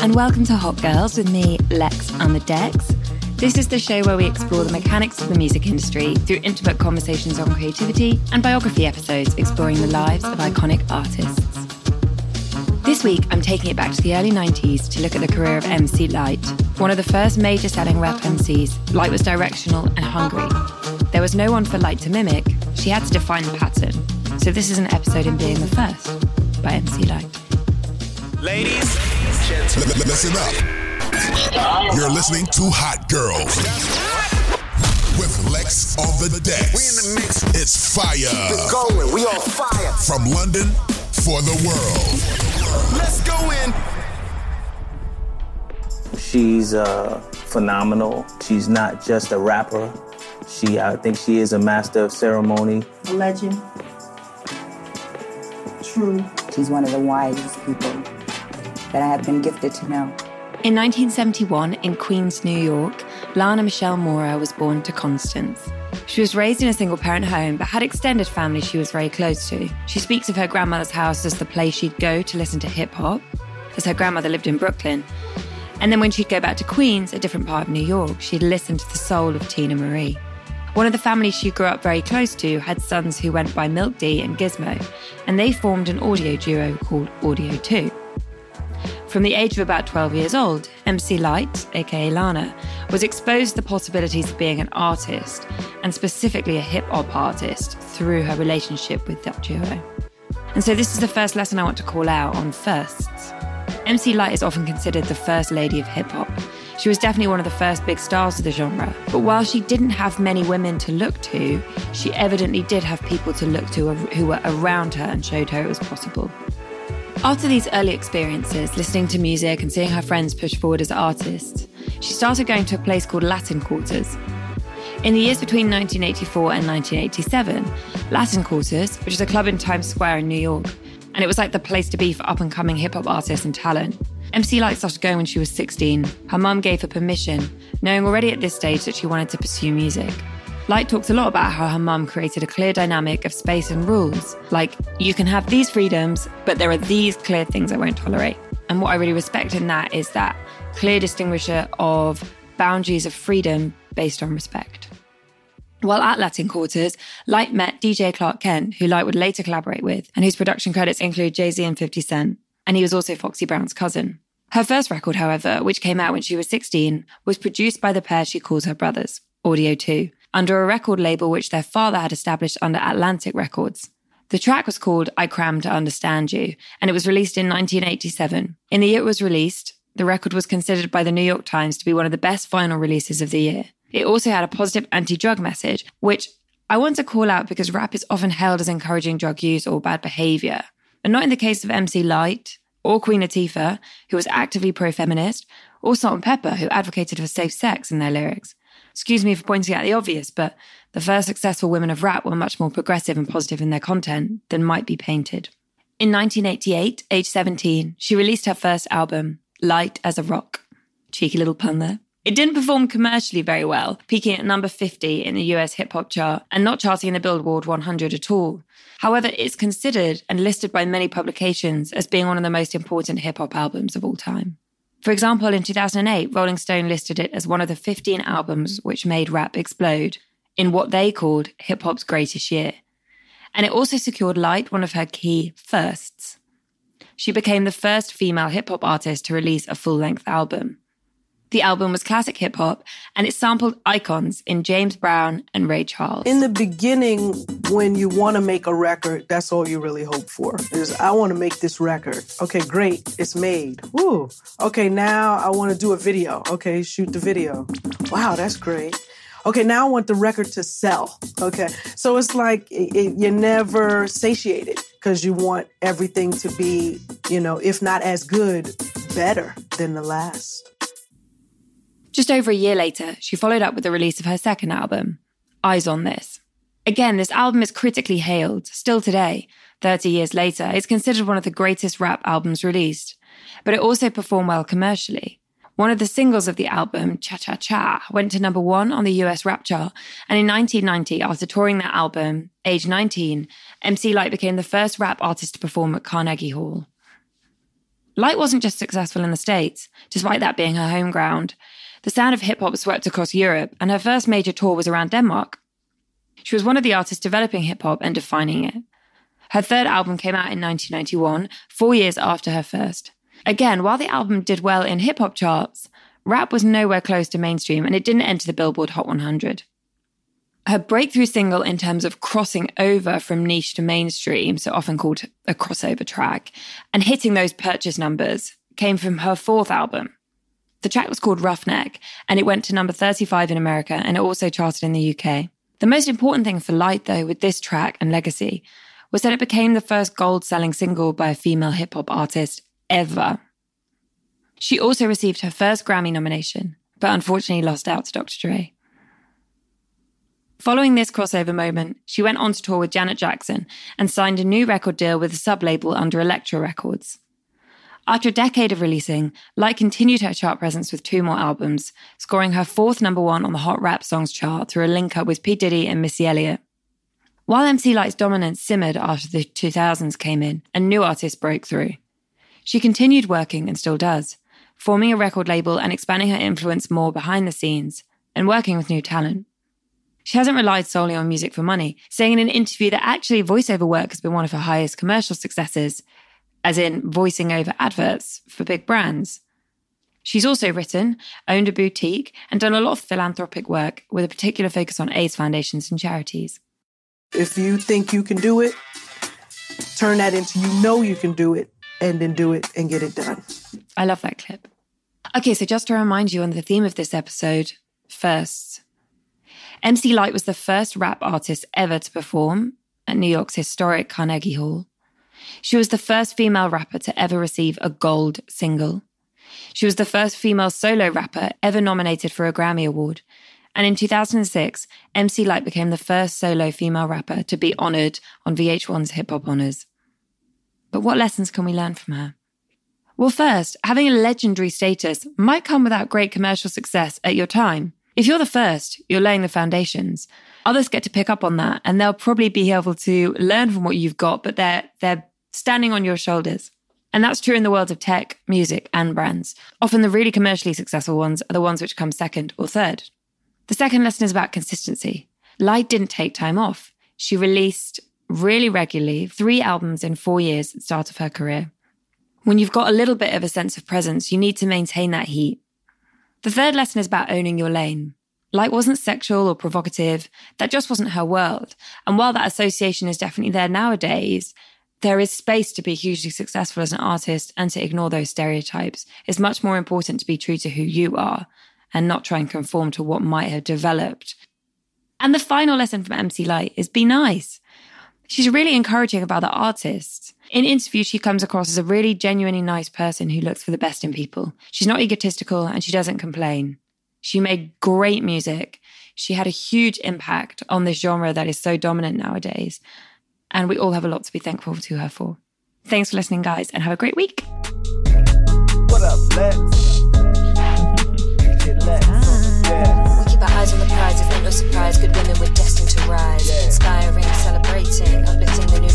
and welcome to Hot Girls with me, Lex on the Decks. This is the show where we explore the mechanics of the music industry through intimate conversations on creativity and biography episodes exploring the lives of iconic artists. This week, I'm taking it back to the early 90s to look at the career of MC Lyte, One of the first major selling rap MCs, Lyte was directional and hungry. There was no one for Lyte to mimic, she had to define the pattern. So this is an episode in being the first by MC Lyte. Ladies, listen up. You're listening to Hot Girls with Lex on the deck. We in the mix. It's fire. Keep it going. We on fire. From London for the world. Let's go in. She's uh, phenomenal. She's not just a rapper. She, I think, she is a master of ceremony. A legend. True. She's one of the wisest people that I have been gifted to know. In 1971, in Queens, New York, Lana Michele Moorer was born to Constance. She was raised in a single parent home but had extended family she was very close to. She speaks of her grandmother's house as the place she'd go to listen to hip hop, as her grandmother lived in Brooklyn. And then when she'd go back to Queens, a different part of New York, she'd listen to the soul of Teena Marie. One of the families she grew up very close to had sons who went by Milk D and Gizmo, and they formed an audio duo called Audio 2. From the age of about 12 years old, MC Lyte, aka Lana, was exposed to the possibilities of being an artist, and specifically a hip hop artist, through her relationship with that duo. And so, this is the first lesson I want to call out on firsts. MC Lyte is often considered the first lady of hip hop. She was definitely one of the first big stars of the genre. But while she didn't have many women to look to, she evidently did have people to look to who were around her and showed her it was possible. After these early experiences, listening to music and seeing her friends push forward as artists, she started going to a place called Latin Quarters. In the years between 1984 and 1987, Latin Quarters, which is a club in Times Square in New York, and it was like the place to be for up and coming hip hop artists and talent. MC Lyte started going when she was 16. Her mum gave her permission, knowing already at this stage that she wanted to pursue music. Lyte talks a lot about how her mum created a clear dynamic of space and rules. Like, you can have these freedoms, but there are these clear things I won't tolerate. And what I really respect in that is that clear distinguisher of boundaries of freedom based on respect. While at Latin Quarters, Lyte met DJ Clark Kent, who Lyte would later collaborate with, and whose production credits include Jay Z and 50 Cent. And he was also Foxy Brown's cousin. Her first record, however, which came out when she was 16, was produced by the pair she calls her brothers, Audio 2, under a record label which their father had established under Atlantic Records. The track was called I Cram to Understand You, and it was released in 1987. In the year it was released, the record was considered by the New York Times to be one of the best vinyl releases of the year. It also had a positive anti drug message, which I want to call out because rap is often held as encouraging drug use or bad behavior. And not in the case of MC Lyte or Queen Latifah, who was actively pro feminist, or Salt-N-Pepa, who advocated for safe sex in their lyrics. Excuse me for pointing out the obvious, but the first successful women of rap were much more progressive and positive in their content than might be painted. In 1988, age 17, she released her first album, Lyte as a Rock. Cheeky little pun there. It didn't perform commercially very well, peaking at number 50 in the US hip hop chart and not charting in the Billboard 100 at all. However, it's considered and listed by many publications as being one of the most important hip hop albums of all time. For example, in 2008, Rolling Stone listed it as one of the 15 albums which made rap explode in what they called hip hop's greatest year. And it also secured Lyte one of her key firsts. She became the first female hip hop artist to release a full length album. The album was classic hip hop and it sampled icons in James Brown and Ray Charles. In the beginning, when you want to make a record, that's all you really hope for. Is I want to make this record. Okay, great, it's made. Woo. Okay, now I want to do a video. Okay, shoot the video. Wow, that's great. Okay, now I want the record to sell. Okay, so it's like it, it, you're never satiated because you want everything to be, you know, if not as good, better than the last. Just over a year later, she followed up with the release of her second album, Eyes on This. Again, this album is critically hailed, still today. 30 years later, it's considered one of the greatest rap albums released, but it also performed well commercially. One of the singles of the album, Cha Cha Cha, went to number one on the US rap chart. And in 1990, after touring that album, age 19, MC Lyte became the first rap artist to perform at Carnegie Hall. Lyte wasn't just successful in the States, despite that being her home ground. The sound of hip hop swept across Europe, and her first major tour was around Denmark. She was one of the artists developing hip hop and defining it. Her third album came out in 1991, four years after her first. Again, while the album did well in hip hop charts, rap was nowhere close to mainstream and it didn't enter the Billboard Hot 100. Her breakthrough single in terms of crossing over from niche to mainstream, so often called a crossover track, and hitting those purchase numbers came from her fourth album. The track was called Ruffneck and it went to number 35 in America and it also charted in the UK. The most important thing for Lyte, though, with this track and legacy was that it became the first gold selling single by a female hip hop artist ever. She also received her first Grammy nomination, but unfortunately lost out to Dr. Dre. Following this crossover moment, she went on to tour with Janet Jackson and signed a new record deal with a sub label under Elektra Records. After a decade of releasing, Lyte continued her chart presence with two more albums, scoring her fourth number one on the Hot Rap Songs chart through a link up with P. Diddy and Missy Elliott. While MC Lyte's dominance simmered after the 2000s came in and new artists broke through, she continued working and still does, forming a record label and expanding her influence more behind the scenes and working with new talent. She hasn't relied solely on music for money, saying in an interview that actually voiceover work has been one of her highest commercial successes, as in voicing over adverts for big brands. She's also written, owned a boutique, and done a lot of philanthropic work with a particular focus on AIDS foundations and charities. If you think you can do it, turn that into you know you can do it and then do it and get it done. I love that clip. Okay, so just to remind you on the theme of this episode, first, MC Lyte was the first rap artist ever to perform at New York's historic Carnegie Hall. She was the first female rapper to ever receive a gold single. She was the first female solo rapper ever nominated for a Grammy Award. And in 2006, MC Lyte became the first solo female rapper to be honored on VH1's Hip Hop Honors. But what lessons can we learn from her? Well, first, having a legendary status might come without great commercial success at your time. If you're the first, you're laying the foundations. Others get to pick up on that and they'll probably be able to learn from what you've got, but they're, they're standing on your shoulders. And that's true in the worlds of tech, music, and brands. Often the really commercially successful ones are the ones which come second or third. The second lesson is about consistency. Lyte didn't take time off. She released really regularly three albums in four years at the start of her career. When you've got a little bit of a sense of presence, you need to maintain that heat. The third lesson is about owning your lane. Lyte wasn't sexual or provocative. That just wasn't her world. And while that association is definitely there nowadays, there is space to be hugely successful as an artist and to ignore those stereotypes. It's much more important to be true to who you are and not try and conform to what might have developed. And the final lesson from MC Lyte is be nice. She's really encouraging about the artists. In interviews, she comes across as a really genuinely nice person who looks for the best in people. She's not egotistical and she doesn't complain. She made great music. She had a huge impact on this genre that is so dominant nowadays. And we all have a lot to be thankful to her for. Thanks for listening, guys, and have a great week. What up, Lex? We keep our eyes on the prize, no surprise. Good women, we're destined to rise. Inspiring, celebrating, uplifting the new